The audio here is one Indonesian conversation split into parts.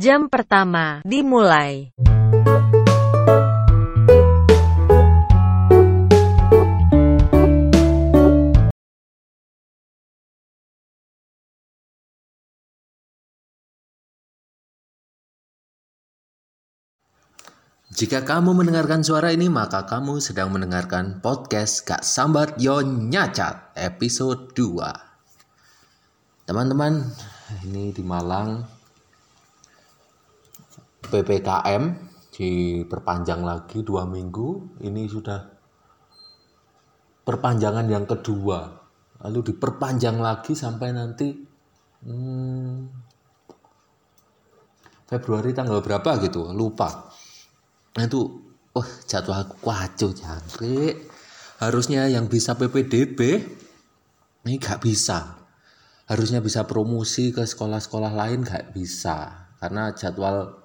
Jam pertama dimulai. Jika kamu mendengarkan suara ini, maka kamu sedang mendengarkan podcast Gak Sambat Yo Nyacat episode 2. Teman-teman, ini di Malang PPKM diperpanjang lagi dua minggu. Ini sudah perpanjangan yang kedua. Lalu diperpanjang lagi sampai nanti hmm, Februari tanggal berapa gitu, lupa Nah itu, wah jadwal kacau jangkrik. Harusnya yang bisa PPDB, ini gak bisa. Harusnya bisa promosi ke sekolah-sekolah lain gak bisa. Karena jadwal,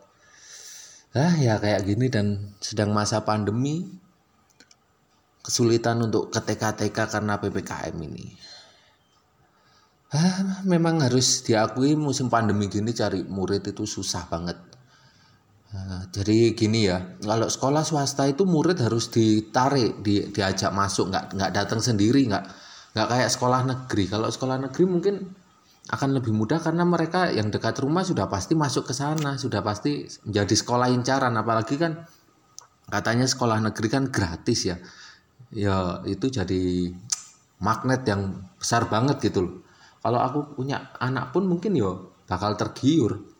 ah ya kayak gini dan sedang masa pandemi, kesulitan untuk ke TK-TK karena PPKM ini. Ah, memang harus diakui musim pandemi gini cari murid itu susah banget Nah, jadi gini ya, kalau sekolah swasta itu murid harus ditarik, di, diajak masuk, nggak nggak datang sendiri, nggak nggak kayak sekolah negeri. Kalau sekolah negeri mungkin akan lebih mudah karena mereka yang dekat rumah sudah pasti masuk ke sana, sudah pasti menjadi sekolah incaran. Apalagi kan katanya sekolah negeri kan gratis ya, ya itu jadi magnet yang besar banget gitu loh. Kalau aku punya anak pun mungkin yo ya bakal tergiur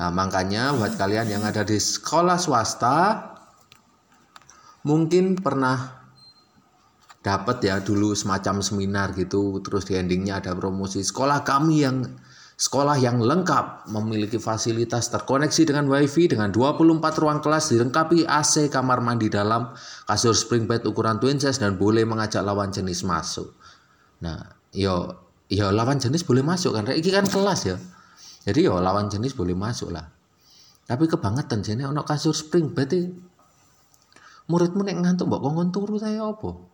Nah, makanya buat kalian yang ada di sekolah swasta mungkin pernah dapat ya dulu semacam seminar gitu terus di endingnya ada promosi. Sekolah kami yang sekolah yang lengkap memiliki fasilitas terkoneksi dengan wifi dengan 24 ruang kelas dilengkapi AC kamar mandi dalam kasur spring bed ukuran twin size dan boleh mengajak lawan jenis masuk. Nah yo yo lawan jenis boleh masuk kan? Ini kan kelas ya. Jadi ya lawan jenis boleh masuk lah. Tapi kebangetan sini ono kasur spring berarti muridmu nek ngantuk mbok kongkon turu saya apa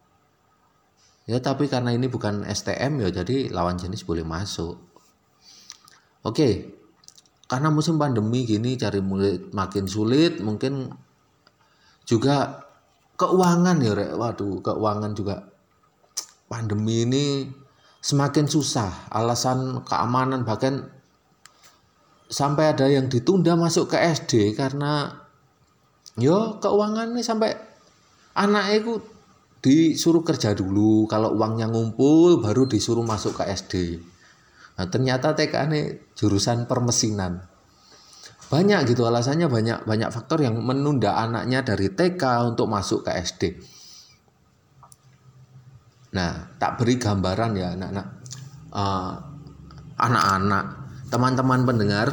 ya tapi karena ini bukan STM ya jadi lawan jenis boleh masuk. Oke karena musim pandemi gini cari murid makin sulit mungkin juga keuangan ya rek. Waduh keuangan juga pandemi ini semakin susah. Alasan keamanan bahkan sampai ada yang ditunda masuk ke SD karena yo keuangan nih sampai anak itu disuruh kerja dulu kalau uangnya ngumpul baru disuruh masuk ke SD nah, ternyata TK ini jurusan permesinan. Banyak gitu alasannya banyak banyak faktor yang menunda anaknya dari TK untuk masuk ke SD nah tak beri gambaran ya anak-anak uh, anak-anak teman-teman pendengar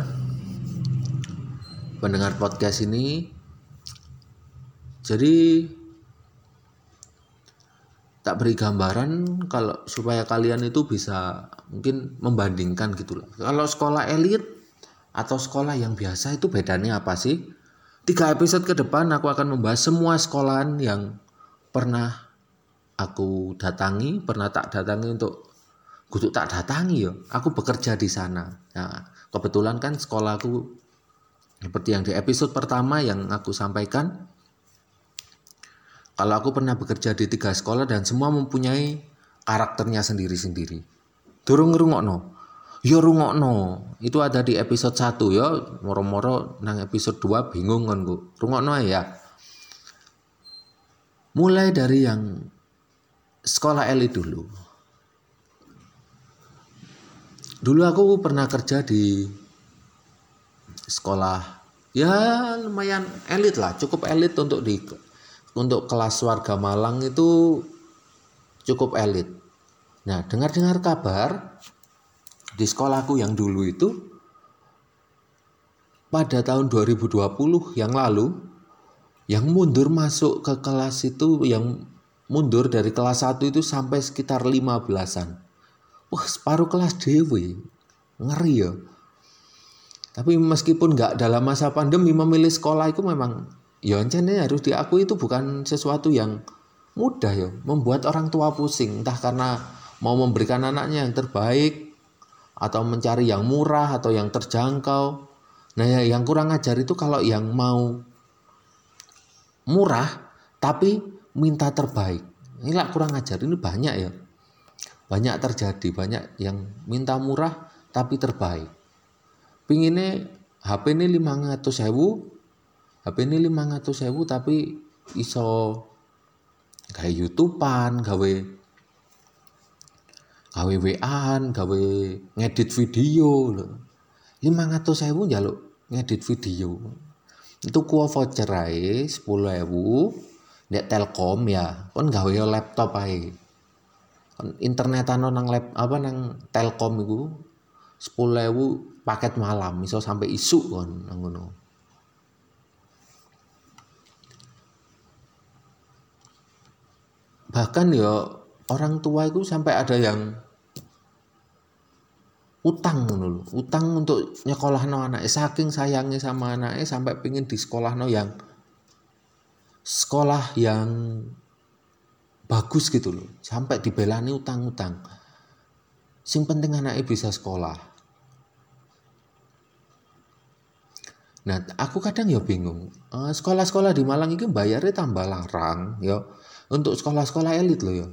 pendengar podcast ini. Jadi tak beri gambaran kalau supaya kalian itu bisa mungkin membandingkan gitu loh. Kalau sekolah elit atau sekolah yang biasa itu bedanya apa sih? Tiga episode ke depan aku akan membahas semua sekolahan yang pernah aku datangi, pernah tak datangi untuk kudu tak datangi ya aku bekerja di sana nah kebetulan kan sekolahku seperti yang di episode pertama yang aku sampaikan kalau aku pernah bekerja di tiga sekolah dan semua mempunyai karakternya sendiri-sendiri. Durung ngrungokno. Ya rungokno itu ada di episode 1 ya. Moro-moro nang episode 2 bingung kan ku rungokno ya. Mulai dari yang sekolah elit dulu. Dulu aku pernah kerja di sekolah ya lumayan elit lah. Cukup elit untuk di untuk kelas warga Malang itu cukup elit. Nah dengar-dengar kabar di sekolahku yang dulu itu pada tahun 2020 yang lalu yang mundur masuk ke kelas itu yang mundur dari kelas 1 itu sampai sekitar 15-an wah separuh kelas dewi ngeri ya. Tapi meskipun nggak dalam masa pandemi memilih sekolah itu memang ya ini harus diakui itu bukan sesuatu yang mudah ya membuat orang tua pusing entah karena mau memberikan anaknya yang terbaik atau mencari yang murah atau yang terjangkau. Nah, ya, yang kurang ajar itu kalau yang mau murah tapi minta terbaik. Inilah kurang ajar. Ini banyak ya. Banyak terjadi, banyak yang minta murah tapi terbaik. Pinginnya HP ini 500 sewu, HP ini 500 sewu tapi iso kayak YouTubean, gawe gawe WA-an, gawe ngedit video lho. 500 sewu jaluk ngedit video. Itu kuah voucher ae 10 ewu Nek Telkom ya, kon gawe laptop ae. Internetan nang lap apa nang Telkom iku 10.000 paket malam iso sampai isu kon nang ngono. Bahkan ya orang tua itu sampai ada yang utang ngono utang untuk nyekolah no anaknya saking sayangnya sama anaknya sampai pingin di sekolah no yang sekolah yang bagus gitu loh sampai dibelani utang-utang. Sing penting anaknya bisa sekolah. Nah aku kadang ya bingung. Eh, sekolah-sekolah di Malang ini bayarnya tambah larang ya untuk sekolah-sekolah elit loh ya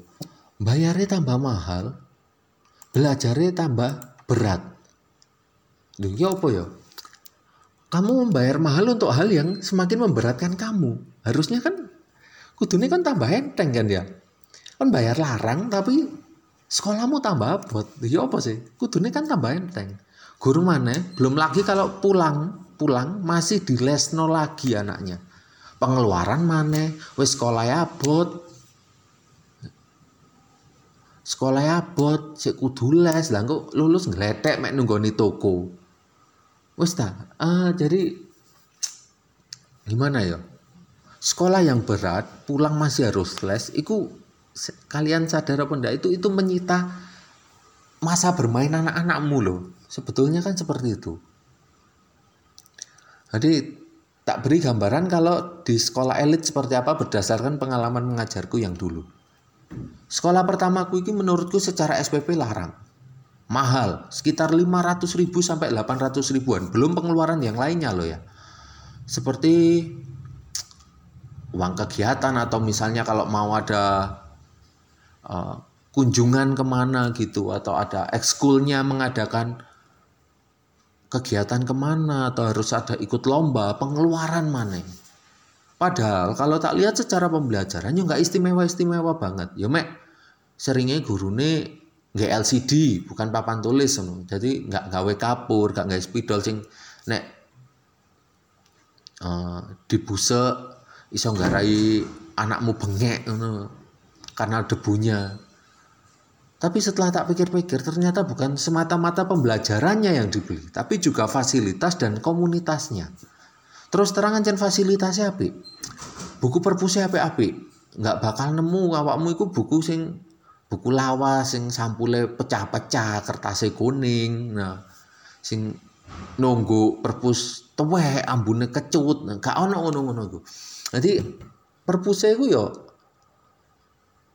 bayarnya tambah mahal belajarnya tambah berat. Loh, ya apa ya? Kamu membayar mahal untuk hal yang semakin memberatkan kamu. Harusnya kan kudunya kan tambah enteng kan ya. Kan bayar larang tapi sekolahmu tambah abot. Ya apa sih? Kudunya kan tambah enteng. Guru mana? Belum lagi kalau pulang pulang masih di lesno lagi anaknya. Pengeluaran mana? Wes sekolah ya abot, sekolah abot sik kudu les. Lah kok lulus ngletek mek nunggoni toko. Wis ta? Ah jadi gimana ya? Sekolah yang berat pulang masih harus les itu kalian sadar apa enggak itu itu menyita masa bermain anak-anakmu loh sebetulnya kan seperti itu. Jadi tak beri gambaran kalau di sekolah elit seperti apa berdasarkan pengalaman mengajarku yang dulu Sekolah pertamaku ini menurutku secara SPP larang. Mahal, sekitar 500 ribu sampai 800 ribuan. Belum pengeluaran yang lainnya loh ya. Seperti uang kegiatan atau misalnya kalau mau ada uh, kunjungan ke mana gitu atau ada ekskulnya mengadakan kegiatan ke mana atau harus ada ikut lomba pengeluaran mana Padahal kalau tak lihat secara pembelajaran ya nggak istimewa-istimewa banget. Ya mek seringnya gurune nggak LCD bukan papan tulis no. Jadi nggak gawe kapur, nggak gawe spidol sing nek uh, dibuse iso nggarai anakmu bengek no. karena debunya. Tapi setelah tak pikir-pikir ternyata bukan semata-mata pembelajarannya yang dibeli, tapi juga fasilitas dan komunitasnya. Terus terang ancen fasilitasnya api. Buku perpusnya api-api. Nggak bakal nemu awakmu itu buku sing buku lawas sing sampule pecah-pecah, kertasnya kuning. Nah, sing nunggu perpus tuwek ambune kecut. Nah, gak ono ngono-ngono iku. Jadi perpusnya iku yo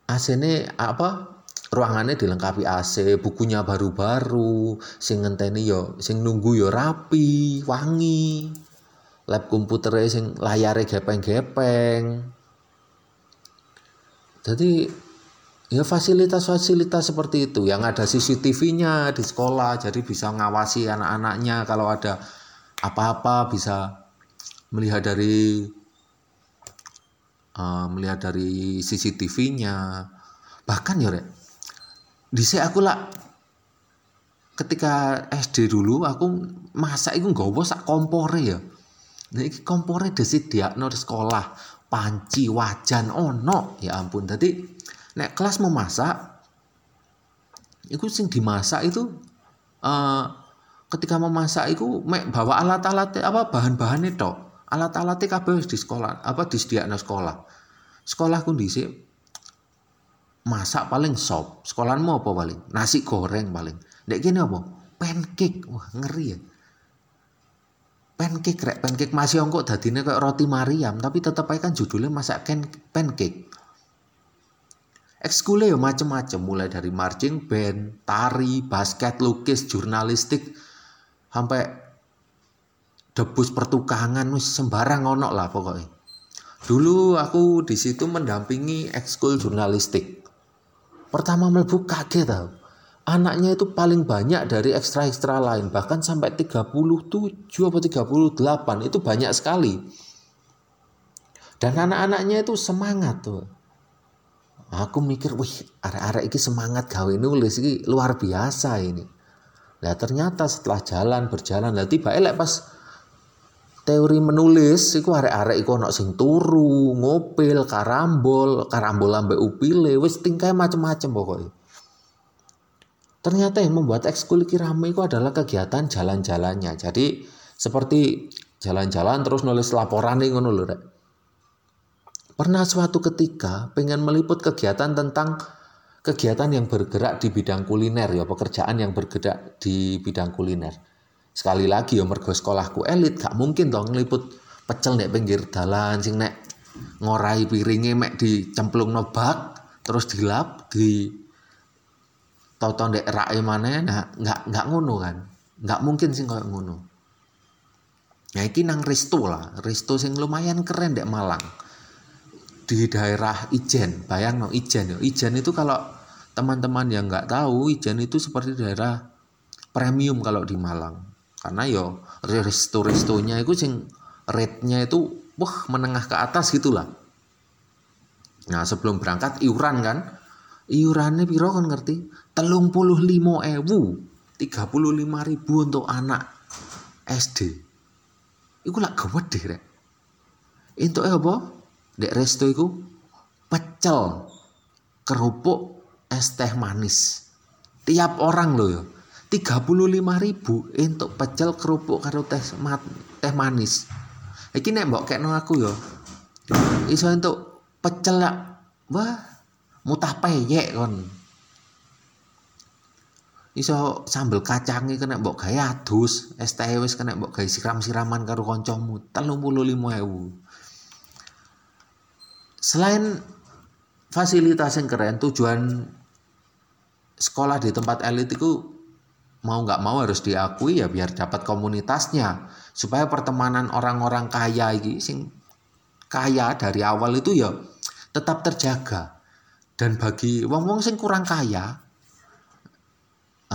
AC-ne apa ruangannya dilengkapi AC, bukunya baru-baru, sing ngenteni yo, sing nunggu yo rapi, wangi lab komputer sing layare gepeng-gepeng. Jadi ya fasilitas-fasilitas seperti itu. Yang ada CCTV-nya di sekolah jadi bisa ngawasi anak-anaknya. Kalau ada apa-apa bisa melihat dari uh, melihat dari CCTV-nya bahkan ya rek di aku lah ketika SD dulu aku masak itu nggak sak kompore ya Nah iki kompore disediakno di sekolah, panci, wajan ono. Ya ampun. Tadi nek kelas memasak iku sing dimasak itu uh, ketika memasak itu mek bawa alat-alat apa bahan-bahan itu alat-alatnya kabeh di sekolah apa disediakno sekolah. Sekolahku dhisik masak paling sop. Sekolahmu apa paling? Nasi goreng paling. Dek gini apa? Pancake. Wah ngeri ya pancake rek pancake masih ongkok dadine kayak roti Mariam tapi tetap aja kan judulnya masak pancake ekskule ya macem-macem mulai dari marching band, tari, basket, lukis, jurnalistik sampai debus pertukangan sembarang ono lah pokoknya. Dulu aku di situ mendampingi ekskul jurnalistik. Pertama melebu kaget tau. Anaknya itu paling banyak dari ekstra-ekstra lain, bahkan sampai 37 atau 38 itu banyak sekali. Dan anak-anaknya itu semangat tuh. Aku mikir, wih, arek-arek ini semangat gawe nulis ini luar biasa ini. Nah ternyata setelah jalan berjalan, lah tiba elek pas teori menulis iku arek-arek iku ana sing turu, ngopil, karambol, karambol ambek upile, wis tingkai macem-macem pokoknya. Ternyata yang membuat ekskul iki rame itu adalah kegiatan jalan-jalannya. Jadi seperti jalan-jalan terus nulis laporan nih ngono lho. Pernah suatu ketika pengen meliput kegiatan tentang kegiatan yang bergerak di bidang kuliner ya, pekerjaan yang bergerak di bidang kuliner. Sekali lagi ya mergo sekolahku elit, gak mungkin dong ngeliput pecel nek pinggir dalan sing nek ngorai piringnya mek dicemplung nobak terus dilap di tau-tau ndek rai mana nah nggak nggak ngono kan. Nggak mungkin sih kayak ngono. Ya iki nang Risto lah. Risto sing lumayan keren dek Malang. Di daerah Ijen. Bayang no Ijen ya Ijen itu kalau teman-teman yang nggak tahu Ijen itu seperti daerah premium kalau di Malang. Karena yo resto-restonya itu sing rate-nya itu wah menengah ke atas gitulah. Nah sebelum berangkat iuran kan? Iurannya piro kan ngerti telung puluh limo ewu tiga puluh lima ribu untuk anak SD itu lah gede rek untuk apa Dek resto itu pecel kerupuk es teh manis. Tiap orang loh ya. 35 ribu untuk pecel kerupuk karo teh, mat, teh manis. Iki nek mbok kekno aku ya. Iso untuk pecel lah. Wah, mutah peyek kon. Iso sambel kacang iki kena mbok gawe adus, es teh wis kena mbok gawe siram-siraman karo kancamu 35.000. Selain fasilitas yang keren, tujuan sekolah di tempat elit itu mau nggak mau harus diakui ya biar dapat komunitasnya supaya pertemanan orang-orang kaya ini sing kaya dari awal itu ya tetap terjaga dan bagi wong-wong sing kurang kaya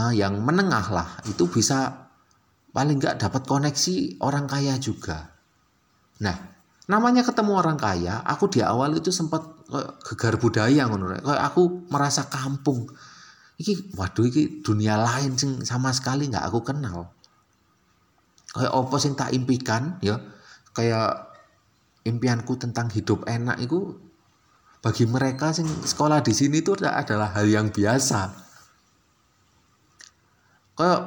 uh, yang menengah lah. Itu bisa paling nggak dapat koneksi orang kaya juga. Nah namanya ketemu orang kaya aku di awal itu sempat gegar budaya ngono aku merasa kampung. Iki waduh iki dunia lain sing sama sekali nggak aku kenal. Kayak apa sing tak impikan ya? Kayak impianku tentang hidup enak itu bagi mereka sing sekolah di sini itu adalah hal yang biasa kayak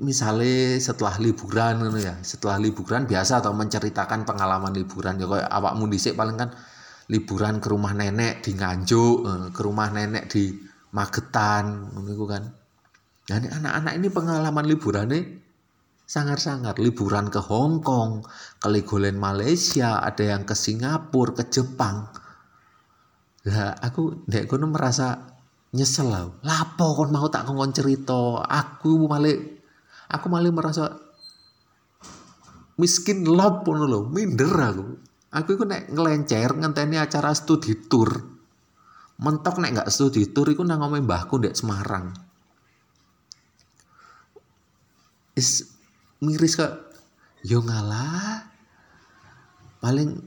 misalnya setelah liburan gitu ya setelah liburan biasa atau menceritakan pengalaman liburan. Ya kayak awakmu dhisik paling kan liburan ke rumah nenek di Nganjuk eh, ke rumah nenek di Magetan ngono kan. Nah anak-anak ini pengalaman liburan nih sangat-sangat liburan ke Hong Kong ke Legoland Malaysia ada yang ke Singapura ke Jepang. Lah aku dek kono merasa nyesel lah. Lapo kon mau tak ngomong cerita? Aku malah aku malah merasa miskin pun lo minder aku. Aku itu nek ngelencer ngenteni acara studi tour. Mentok nek nggak studi tour iku nang ngomong mbahku ndek Semarang. Is miris kok. Yo ngalah. Paling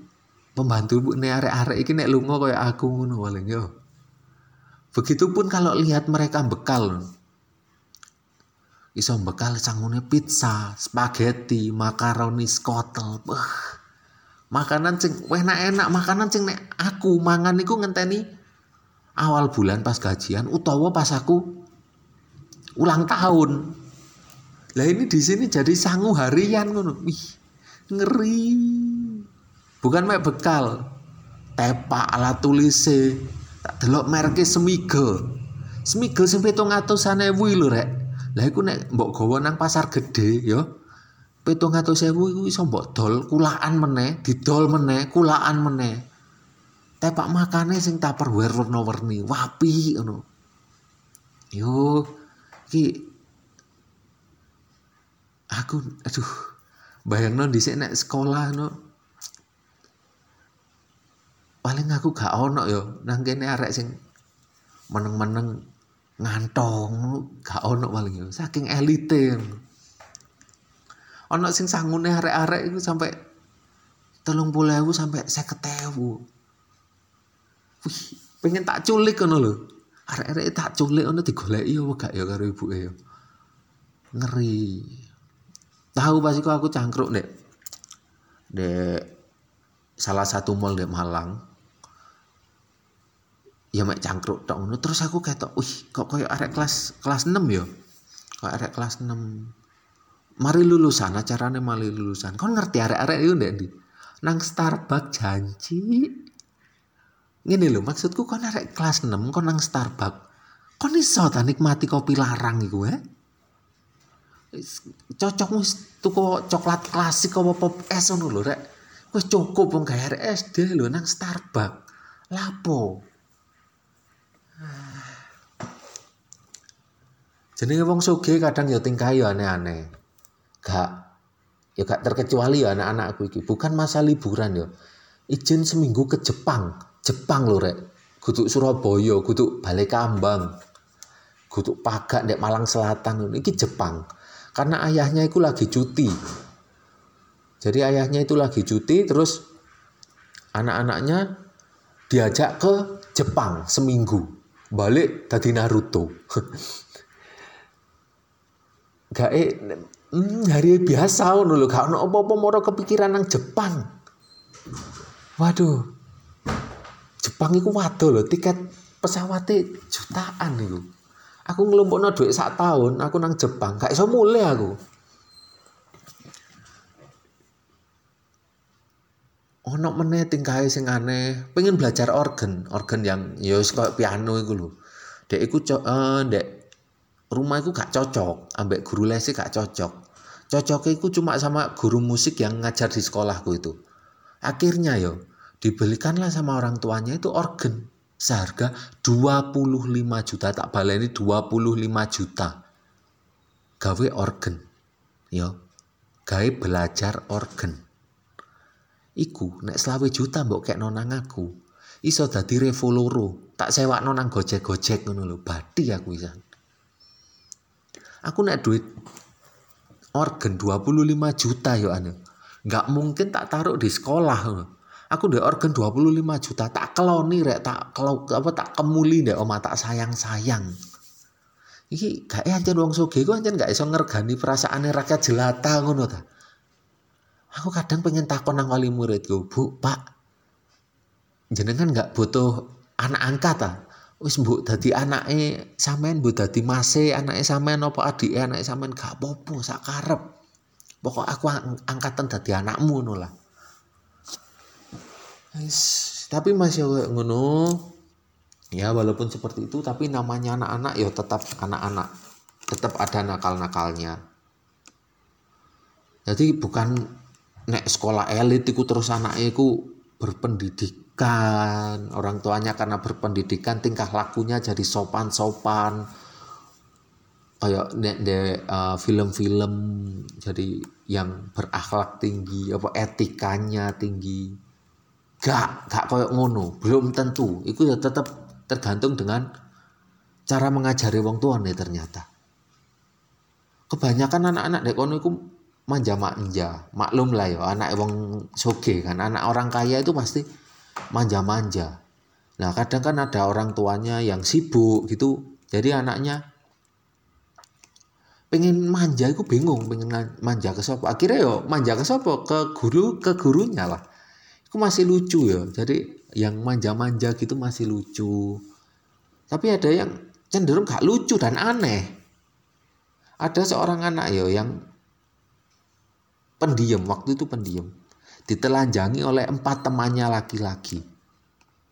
pembantu bu nek arek-arek iki nek lunga kayak aku ngono paling yo begitupun kalau lihat mereka bekal iso bekal sangune pizza, spaghetti, makaroni, skotel. Beuh. Makanan sing enak-enak, makanan sing nek aku mangan iku ngenteni awal bulan pas gajian utawa pas aku ulang tahun. Lah ini di sini jadi sangu harian ngono. Ngeri. Bukan mek bekal. Tepak alat tulise. Tak delok merke Smigel. Smigel sing 700.000 lho rek. Lah iku nek mbok gawa nang pasar gede ya 700.000 iku iso mbok dol kulaan meneh, didol meneh, kulaan meneh. tepak makane sing tupperware warna-warni wapi ngono yo ki aku aduh bayangno dhisik nek sekolah no paling aku gak ono yo. Nang kene arek sing meneng-meneng ngantong gak ono paling yo. Saking elite ono sing sangune arek-arek iku sampai telung puluh sampai seket ewu. Wih pengen tak culik ono lho. Arek-arek tak culik ono digoleki yo gak ya karo ibuke yo. Ngeri. Tahu pas iku aku cangkruk dek. Dek salah satu mall dek Malang ya mek cangkruk tok ngono. Terus aku ketok wih kok koyo arek kelas kelas 6 ya? Kok arek kelas 6 mari lulusan acarane mari lulusan. Kon ngerti arek-arek itu ndek ndi? Nang Starbucks janji. Ngene lho maksudku kon arek kelas 6 kon nang Starbucks. Kon iso ta nikmati kopi larang iku eh? Cocok wis tuku coklat klasik apa pop es ngono lho rek. Wis cukup wong gawe SD lho nang Starbucks. Lapo jenenge wong sugih kadang ya tingkah ya aneh-aneh. Gak ya gak terkecuali ya anak-anakku iki. Bukan masa liburan ya. Izin seminggu ke Jepang. Jepang lho rek. Kudu Surabaya kudu Balekambang kudu Pagak ndek Malang Selatan. Iki Jepang. Karena ayahnya itu lagi cuti. Jadi ayahnya itu lagi cuti terus anak-anaknya diajak ke Jepang seminggu balik tadi Naruto. Gak eh hmm, hari biasa ngono lho. Gak ono apa-apa kepikiran nang Jepang. Waduh. Jepang iku waduh lho tiket pesawatnya jutaan iku. Aku ngelompokno duit sak tahun aku nang Jepang. Gak iso mulai aku ono meneh tingkahe sing aneh. Pengen belajar organ organ yang ya wis piano iku lho. Dek iku uh, dek rumah iku gak cocok ambek guru les gak cocok. Cocoknya iku cuma sama guru musik yang ngajar di sekolahku itu. Akhirnya yo dibelikanlah sama orang tuanya itu organ. Seharga 25 juta tak baleni 25 juta. Gawe organ yo. Gawe belajar organ iku nek selawe juta mbok kek nonang aku. Iso dadi revoloro tak sewa nonang gojek-gojek ngono lho. Badi aku isan. Aku nek duit organ 25 juta yo ane nggak mungkin tak taruh di sekolah aku deh organ 25 juta tak keloni rek tak kalau apa tak kemuli deh oma tak sayang sayang iki gak aja wong soge gue aja gak iso ngergani perasaan rakyat jelata ngono ta Aku kadang pengen takon nang wali muridku, Bu, Pak, jenengan nggak butuh anak angkat ta? Wis mbok dadi anake sampean mbok dadi mase anake sampean apa adike anake sampean gak apa-apa sak karep. Pokok aku angkatan dadi anakmu ngono lah. tapi masih ngono. Ya walaupun seperti itu tapi namanya anak-anak ya tetap anak-anak. Tetap ada nakal-nakalnya. Jadi bukan nek sekolah elit iku terus anaknya iku berpendidikan. Orang tuanya karena berpendidikan tingkah lakunya jadi sopan-sopan. Kayak nek de uh, film-film jadi yang berakhlak tinggi apa etikanya tinggi. Gak gak kayak ngono belum tentu. Itu ya tetap tergantung dengan cara mengajari wong tua nih ternyata. Kebanyakan anak-anak dek kono itu manja-manja. Maklum lah ya, anak wong soge kan, anak orang kaya itu pasti manja-manja. Nah, kadang kan ada orang tuanya yang sibuk gitu. Jadi anaknya pengen manja itu bingung pengen manja ke sopo akhirnya yo manja ke sopo ke guru ke gurunya lah. Itu masih lucu ya jadi yang manja-manja gitu masih lucu. Tapi ada yang cenderung gak lucu dan aneh. Ada seorang anak yo yang pendiam waktu itu pendiam. Ditelanjangi oleh empat temannya laki-laki.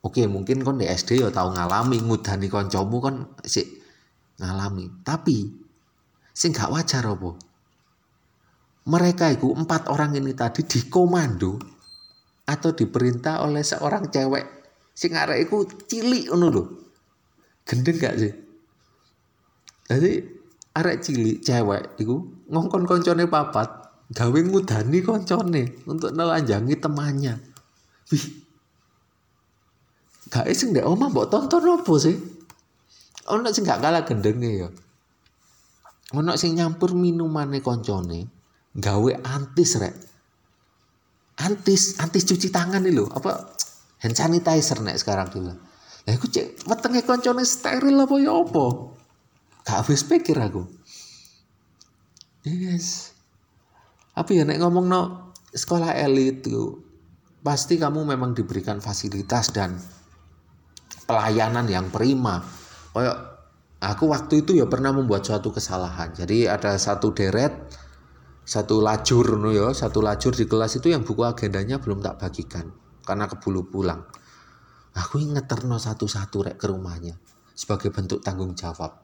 Oke mungkin kon di SD ya tahu ngalami ngudani koncomu kan si ngalami. Tapi sing gak wajar apa? Mereka itu empat orang ini tadi dikomando atau diperintah oleh seorang cewek. Sing arek iku cilik ngono lho. Gendeng gak sih? Jadi arek cilik cewek iku ngongkon koncone papat gawe ngudani koncone untuk nelanjangi temannya. Wih. Gak sing ndek omah mbok tonton opo sih? Ono sing gak kalah gendenge ya. Ono sing nyampur minumane koncone gawe antis rek. Antis, antis cuci tangan nih lho, apa hand sanitizer nek sekarang dulu. Lah aku cek wetenge koncone steril apa ya apa? Gak habis pikir aku. Yes. Apa ya nek ngomong no sekolah elit tuh pasti kamu memang diberikan fasilitas dan pelayanan yang prima. Kayak aku waktu itu ya pernah membuat suatu kesalahan. Jadi ada satu deret satu lajur no ya, satu lajur di kelas itu yang buku agendanya belum tak bagikan karena kebulu pulang. Aku ngeterno satu-satu rek ke rumahnya sebagai bentuk tanggung jawab.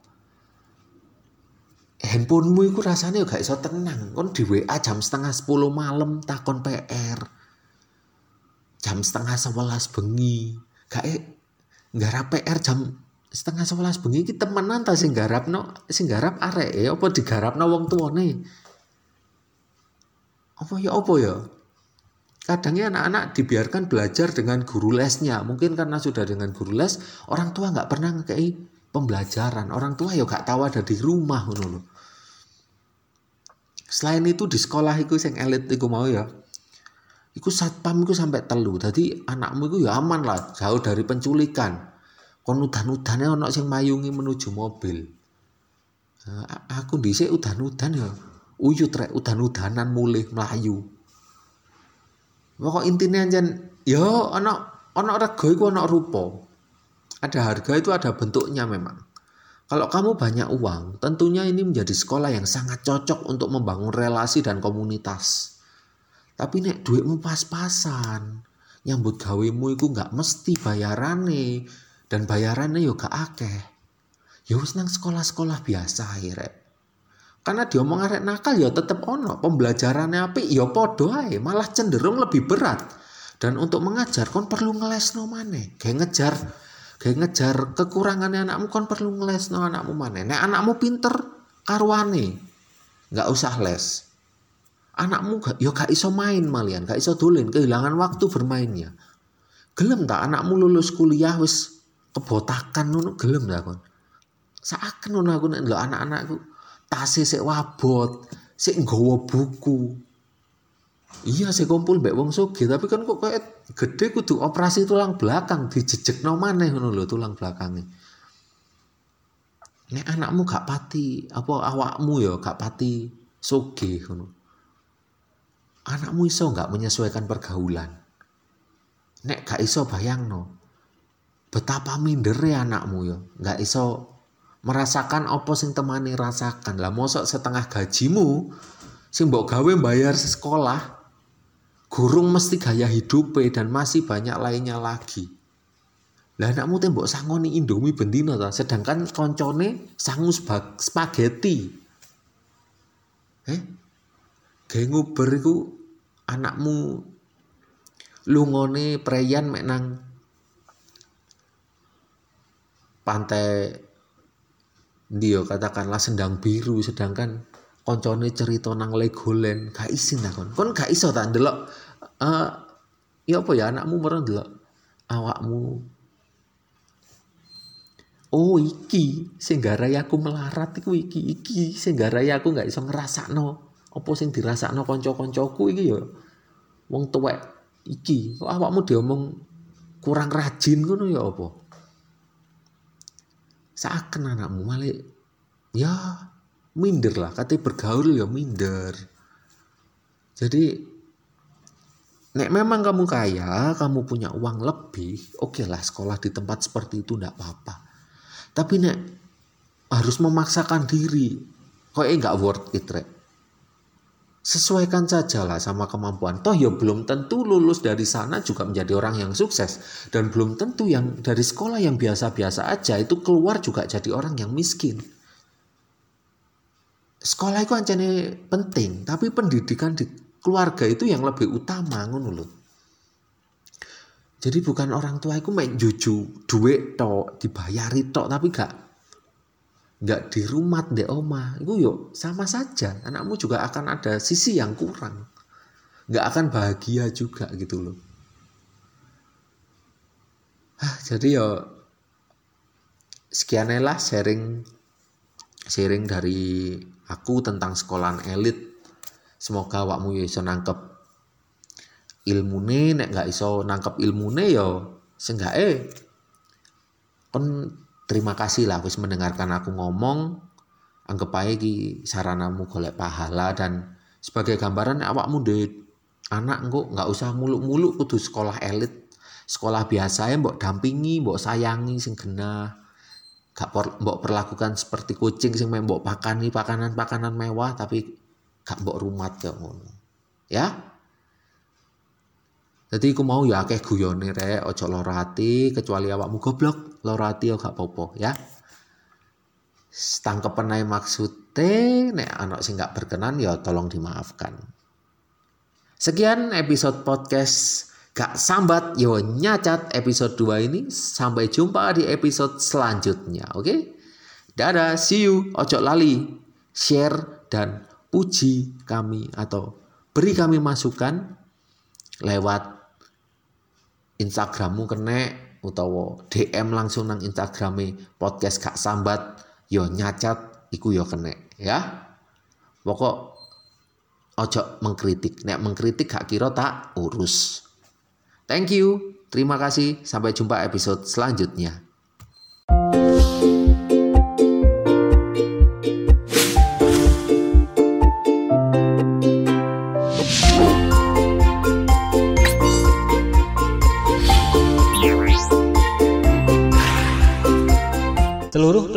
Handphonemu itu rasanya gak iso tenang. Kon di WA jam setengah 10 malam takon PR. Jam setengah 11 bengi. Gak e, garap PR jam setengah 11 bengi kita temenan ta sing garapno sing garap arek ya apa digarapno wong tuane. Apa ya apa ya? Kadangnya anak-anak dibiarkan belajar dengan guru lesnya. Mungkin karena sudah dengan guru les, orang tua nggak pernah ngekei pembelajaran. Orang tua ya gak tahu ada di rumah ngono Selain itu di sekolah itu yang elit itu mau ya. Iku satpam iku sampai telu. Jadi anakmu itu ya aman lah, jauh dari penculikan. Kon udan-udane ana sing mayungi menuju mobil. Nah, aku dhisik udan-udan ya. Uyut rek udan-udanan mulih melayu Pokok intinya anjen ya ana ana rego iku ana rupa. Ada harga itu ada bentuknya memang. Kalau kamu banyak uang, tentunya ini menjadi sekolah yang sangat cocok untuk membangun relasi dan komunitas. Tapi nek duitmu pas-pasan, nyambut gawemu itu nggak mesti bayarane dan bayarannya yo gak akeh. Ya wis nang sekolah-sekolah biasa akhirnya. Karena diomong arek nakal ya tetep ono, pembelajarannya api ya podo ae, malah cenderung lebih berat. Dan untuk mengajar kon perlu ngeles no mane, kayak ngejar kayak ngejar kekurangannya anakmu kon perlu ngeles no anakmu mane. Nek anakmu pinter karwane, nggak usah les. Anakmu gak, yo ya gak iso main malian, gak iso dolin, kehilangan waktu bermainnya. Gelem tak anakmu lulus kuliah wis kebotakan nuno gelem tak kon. Seakan nuno aku nek anak-anakku tase sik wabot, sik nggawa buku. Iya sih kumpul mbek wong sugih, tapi kan kok kayak gede kudu operasi tulang belakang dijejekno maneh ngono lho tulang belakangnya. Nek anakmu gak pati, apa awakmu ya gak pati sugih ngono. Anakmu iso gak menyesuaikan pergaulan. Nek gak iso bayangno. Betapa mindere anakmu ya, gak iso merasakan apa sing temani rasakan lah mosok setengah gajimu sing mbok gawe bayar sekolah gurung mesti gaya hidup dan masih banyak lainnya lagi. Lah anakmu tembok sangoni indomie bendino ta? Sedangkan koncone sangu spaghetti. Eh? Gawe nguber iku anakmu lungone preyan mek nang pantai dia katakanlah sedang biru sedangkan koncone cerita nang Legoland. Gak isin kon? Kon gak iso tak ndelok uh, ya apa ya anakmu mereng ndelok? Awakmu. Oh iki sing aku melarat iku iki iki sing aku gak iso ngrasakno. Apa sing dirasakno kanca-kancaku iki ya? Wong tuwek iki kok awakmu diomong kurang rajin ngono ya apa? Seakan anakmu malah ya minder lah katanya bergaul ya minder. Jadi nek memang kamu kaya kamu punya uang lebih oke okay lah sekolah di tempat seperti itu ndak apa-apa tapi nek harus memaksakan diri kok nggak worth it rek sesuaikan saja lah sama kemampuan. Toh ya belum tentu lulus dari sana juga menjadi orang yang sukses. Dan belum tentu yang dari sekolah yang biasa-biasa aja itu keluar juga jadi orang yang miskin. Sekolah itu ancane penting, tapi pendidikan di keluarga itu yang lebih utama ngono lho. jadi bukan orang tua itu main juju duit tok dibayari tok tapi gak gak di rumah deh oma itu yuk sama saja anakmu juga akan ada sisi yang kurang. Gak akan bahagia juga gitu loh ah, jadi yo sekian lah sharing sharing dari aku tentang sekolahan elit semoga wakmu ya iso nangkep ilmune nek gak iso nangkep ilmune yo ya eh kon terima kasih lah wis mendengarkan aku ngomong. Anggap aja ki saranamu golek pahala dan sebagai gambaran awakmu de anak engko nggak usah muluk-muluk kudu sekolah elit sekolah biasa ya mbok dampingi mbok sayangi sing genah. Gak mbok perlakukan seperti kucing sing mbok pakani pakanan-pakanan mewah tapi gak mbok rumat ya ngono ya jadi aku mau ya akeh guyone rek, ojo lara kecuali awakmu goblok, lara hati yo gak popo ya. Tangkepen ae maksude nek anak sing gak berkenan ya tolong dimaafkan. Sekian episode podcast Gak Sambat Yo Nyacat episode 2 ini. Sampai jumpa di episode selanjutnya, oke? Okay? Dadah, see you. Ojo lali share dan puji kami atau beri kami masukan lewat Instagrammu kene utawa DM langsung nang Instagrame podcast gak sambat yo nyacat iku yo kene ya. Pokok ojo mengkritik nek mengkritik gak kira tak urus. Thank you terima kasih sampai jumpa episode selanjutnya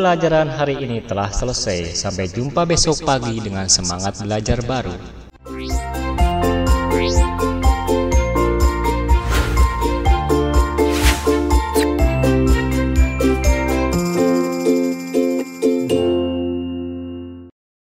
pelajaran hari ini telah selesai. Sampai jumpa besok pagi dengan semangat belajar baru.